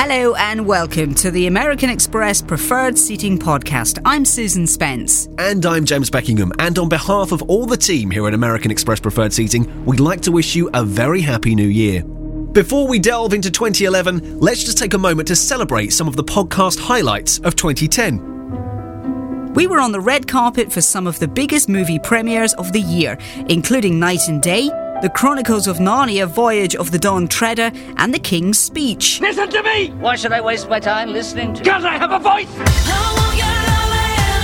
Hello and welcome to the American Express Preferred Seating Podcast. I'm Susan Spence. And I'm James Beckingham. And on behalf of all the team here at American Express Preferred Seating, we'd like to wish you a very happy new year. Before we delve into 2011, let's just take a moment to celebrate some of the podcast highlights of 2010. We were on the red carpet for some of the biggest movie premieres of the year, including Knight and Day, the Chronicles of Narnia Voyage of the Dawn Treader, and The King's Speech. Listen to me! Why should I waste my time listening to Because I have a voice!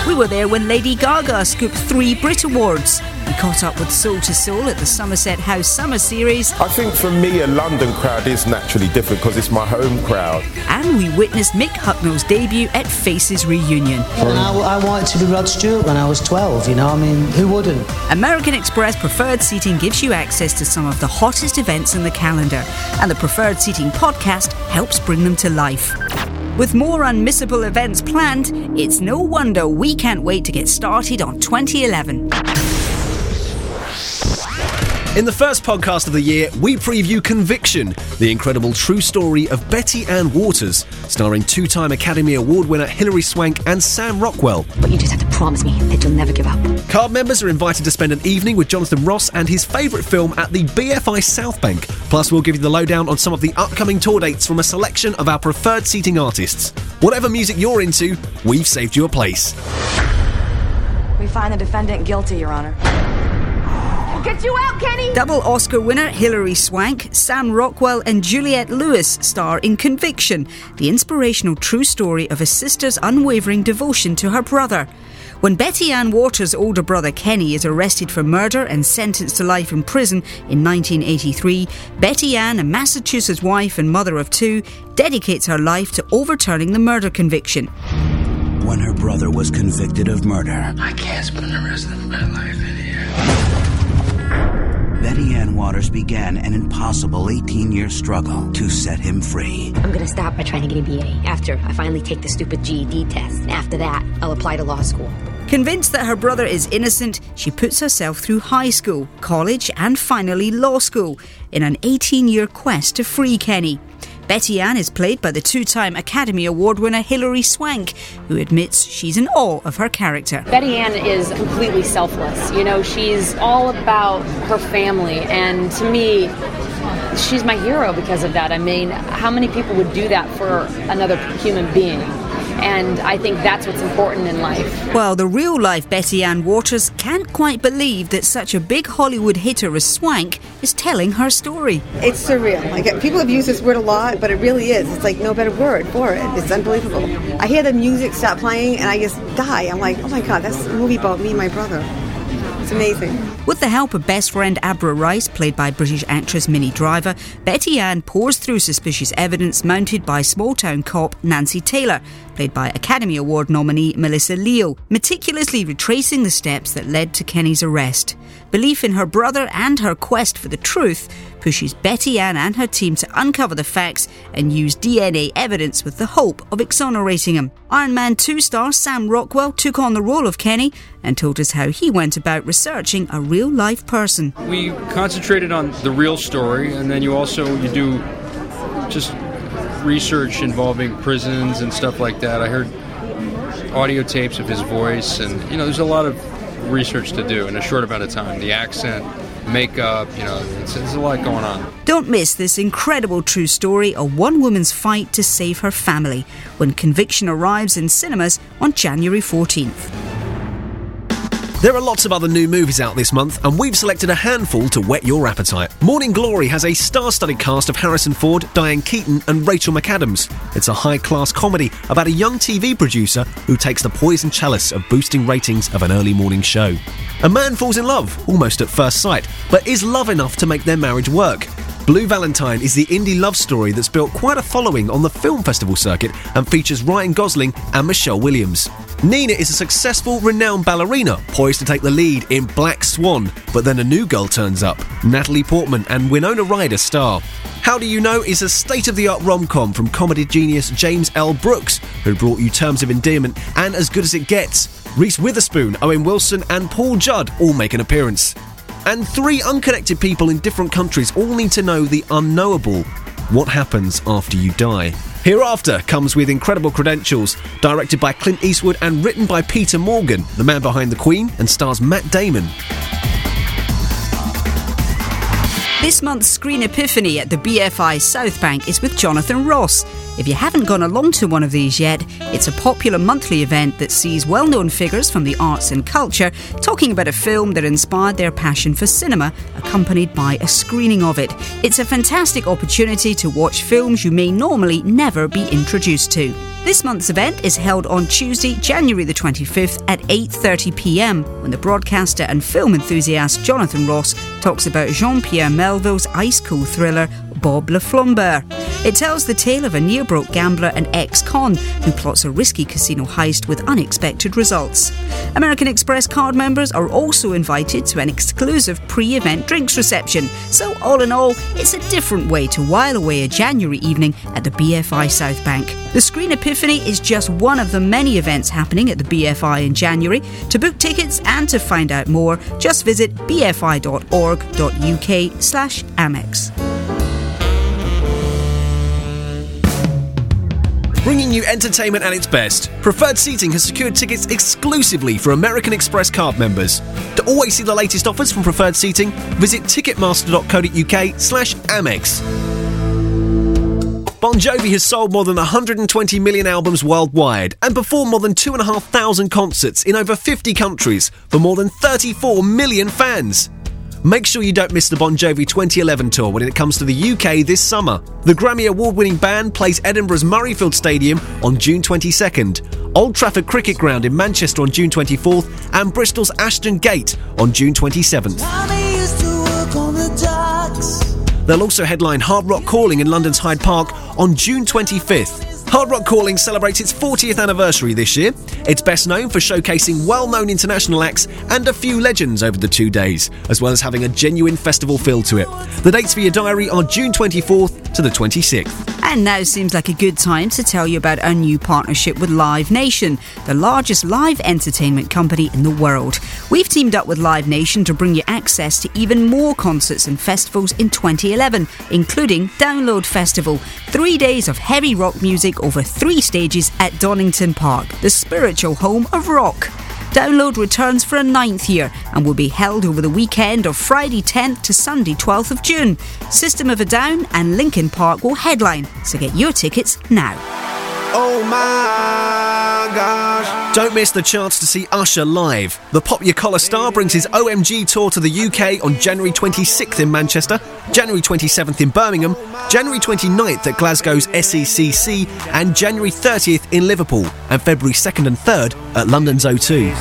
We were there when Lady Gaga scooped three Brit Awards. We caught up with Soul II Soul at the Somerset House Summer Series. I think for me, a London crowd is naturally different because it's my home crowd. And we witnessed Mick Hucknall's debut at Faces Reunion. And I, I, wanted to be Rod Stewart when I was 12, you know, I mean, who wouldn't? American Express Preferred Seating gives you access to some of the hottest events in the calendar, and the Preferred Seating podcast helps bring them to life. With more unmissable events planned, it's no wonder we can't wait to get started on 2011. In the first podcast of the year, we preview Conviction, the incredible true story of Betty Anne Waters, starring two time Academy Award winner Hilary Swank and Sam Rockwell. But you just have to promise me that you'll never give up. Card members are invited to spend an evening with Jonathan Ross and his favourite film at the BFI Southbank. Plus, we'll give you the lowdown on some of the upcoming tour dates from a selection of our preferred seating artists. Whatever music you're into, we've saved you a place. We find the defendant guilty, Your Honor. Get you out, Kenny! Double Oscar winner Hilary Swank, Sam Rockwell, and Juliette Lewis star in Conviction, the inspirational true story of a sister's unwavering devotion to her brother. When Betty Anne Waters' older brother Kenny is arrested for murder and sentenced to life in prison in 1983, Betty Anne, a Massachusetts wife and mother of two, dedicates her life to overturning the murder conviction. When her brother was convicted of murder, I can't spend the rest of my life in here. Betty Anne Waters began an impossible 18 year struggle to set him free. I'm gonna stop by trying to get a BA after I finally take the stupid GED test. After that, I'll apply to law school. Convinced that her brother is innocent, she puts herself through high school, college, and finally law school in an 18 year quest to free Kenny. Betty Anne is played by the two time Academy Award winner Hilary Swank, who admits she's in awe of her character. Betty Anne is completely selfless. You know, she's all about her family, and to me, she's my hero because of that. I mean, how many people would do that for another human being? And I think that's what's important in life. Well, the real life Betty Anne Waters can't quite believe that such a big Hollywood hitter as Swank is telling her story. It's surreal. Like people have used this word a lot, but it really is. It's like no better word for it. It's unbelievable. I hear the music stop playing and I just die. I'm like, oh my god, that's a movie about me and my brother. It's amazing. With the help of best friend Abra Rice, played by British actress Minnie Driver, Betty Anne pours through suspicious evidence mounted by small town cop Nancy Taylor, played by Academy Award nominee Melissa Leo, meticulously retracing the steps that led to Kenny's arrest. Belief in her brother and her quest for the truth pushes Betty Anne and her team to uncover the facts and use DNA evidence with the hope of exonerating him. Iron Man 2 star Sam Rockwell took on the role of Kenny and told us how he went about researching a real life person. We concentrated on the real story and then you also you do just research involving prisons and stuff like that. I heard audio tapes of his voice and you know there's a lot of research to do in a short amount of time. The accent, makeup, you know, there's a lot going on. Don't miss this incredible true story of one woman's fight to save her family when Conviction arrives in cinemas on January 14th. There are lots of other new movies out this month, and we've selected a handful to whet your appetite. Morning Glory has a star studded cast of Harrison Ford, Diane Keaton, and Rachel McAdams. It's a high class comedy about a young TV producer who takes the poison chalice of boosting ratings of an early morning show. A man falls in love, almost at first sight, but is love enough to make their marriage work? Blue Valentine is the indie love story that's built quite a following on the film festival circuit and features Ryan Gosling and Michelle Williams. Nina is a successful, renowned ballerina poised to take the lead in Black Swan, but then a new girl turns up. Natalie Portman and Winona Ryder star. How Do You Know is a state of the art rom com from comedy genius James L. Brooks, who brought you Terms of Endearment and As Good as It Gets. Reese Witherspoon, Owen Wilson, and Paul Rudd all make an appearance. And three unconnected people in different countries all need to know the unknowable what happens after you die. Hereafter comes with incredible credentials, directed by Clint Eastwood and written by Peter Morgan, the man behind The Queen, and stars Matt Damon. This month's Screen Epiphany at the BFI Southbank is with Jonathan Ross. If you haven't gone along to one of these yet, it's a popular monthly event that sees well known figures from the arts and culture talking about a film that inspired their passion for cinema, accompanied by a screening of it. It's a fantastic opportunity to watch films you may normally never be introduced to. This month's event is held on Tuesday, January the 25th at 8:30 p.m. when the broadcaster and film enthusiast Jonathan Ross talks about Jean-Pierre Melville's ice-cool thriller Bob Le. It tells the tale of a near broke gambler and ex con who plots a risky casino heist with unexpected results. American Express card members are also invited to an exclusive pre event drinks reception. So, all in all, it's a different way to while away a January evening at the BFI Southbank. The Screen Epiphany is just one of the many events happening at the BFI in January. To book tickets and to find out more, just visit bfi.org.uk slash Amex. Bringing you entertainment at its best, Preferred Seating has secured tickets exclusively for American Express card members. To always see the latest offers from Preferred Seating, visit ticketmaster.co.uk slash Amex. Bon Jovi has sold more than 120 million albums worldwide and performed more than 2,500 concerts in over 50 countries for more than 34 million fans. Make sure you don't miss the Bon Jovi 2011 tour when it comes to the UK this summer. The Grammy award winning band plays Edinburgh's Murrayfield Stadium on June 22nd, Old Trafford Cricket Ground in Manchester on June 24th, and Bristol's Ashton Gate on June 27th. They'll also headline Hard Rock Calling in London's Hyde Park on June 25th. Hard Rock Calling celebrates its 40th anniversary this year. It's best known for showcasing well known international acts and a few legends over the two days, as well as having a genuine festival feel to it. The dates for your diary are June 24th to the 26th. And now seems like a good time to tell you about our new partnership with Live Nation, the largest live entertainment company in the world. We've teamed up with Live Nation to bring you access to even more concerts and festivals in 2011, including Download Festival, three days of heavy rock music over three stages at Donington Park, the spiritual home of rock. Download returns for a ninth year and will be held over the weekend of Friday 10th to Sunday 12th of June. System of a Down and Linkin Park will headline, so get your tickets now. Oh my gosh. Don't miss the chance to see Usher live. The Pop Your Collar star brings his OMG tour to the UK on January 26th in Manchester, January 27th in Birmingham, January 29th at Glasgow's SECC, and January 30th in Liverpool, and February 2nd and 3rd at London's O2.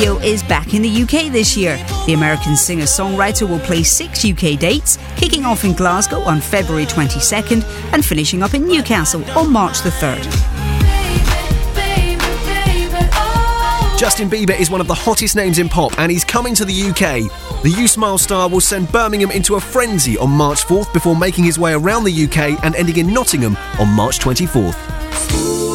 Is back in the UK this year. The American singer songwriter will play six UK dates, kicking off in Glasgow on February 22nd and finishing up in Newcastle on March the 3rd. Justin Bieber is one of the hottest names in pop and he's coming to the UK. The U Smile star will send Birmingham into a frenzy on March 4th before making his way around the UK and ending in Nottingham on March 24th.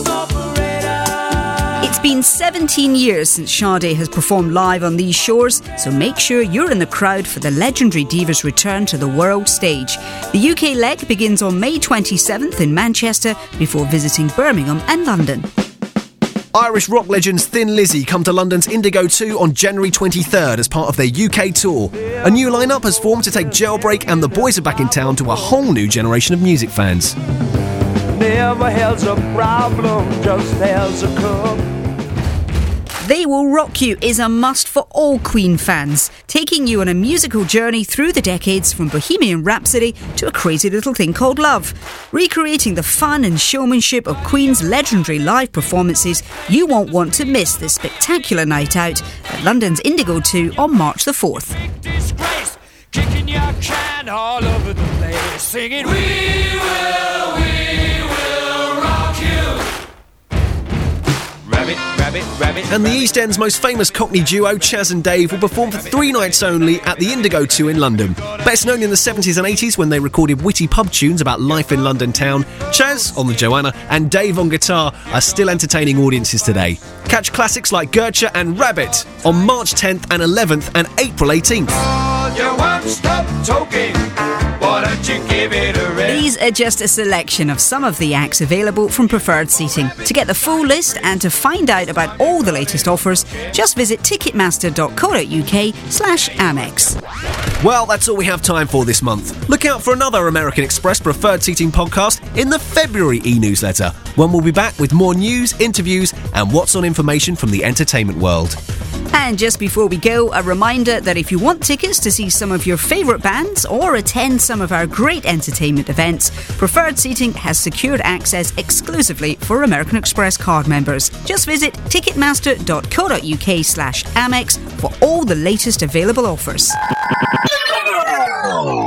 It's been 17 years since Sade has performed live on these shores, so make sure you're in the crowd for the legendary diva's return to the world stage. The UK leg begins on May 27th in Manchester before visiting Birmingham and London. Irish rock legends Thin Lizzy come to London's Indigo 2 on January 23rd as part of their UK tour. A new lineup has formed to take Jailbreak and the boys are back in town to a whole new generation of music fans. Never has a problem, just has a cup. They Will Rock You is a must for all Queen fans, taking you on a musical journey through the decades from Bohemian Rhapsody to a crazy little thing called love. Recreating the fun and showmanship of Queen's legendary live performances, you won't want to miss this spectacular night out at London's Indigo 2 on March the 4th. Disgrace, kicking your can all over the place, singing, We will, Rabbit, rabbit, rabbit. And the East End's most famous Cockney duo, Chas and Dave, will perform for three nights only at the Indigo 2 in London. Best known in the 70s and 80s when they recorded witty pub tunes about life in London town, Chas on the Joanna and Dave on guitar are still entertaining audiences today. Catch classics like Gertcha and Rabbit on March 10th and 11th and April 18th. You won't stop talking. What don't you give it a rest? These are just a selection of some of the acts available from Preferred Seating. To get the full list and to find out about all the latest offers, just visit ticketmaster.co.uk slash Amex. Well, that's all we have time for this month. Look out for another American Express Preferred Seating podcast in the February e newsletter, when we'll be back with more news, interviews, and what's on information from the entertainment world. And just before we go, a reminder that if you want tickets to see some of your favourite bands or attend some of our great entertainment events, Preferred Seating has secured access exclusively for American Express card members. Just visit ticketmaster.co.uk slash Amex for all the latest available offers.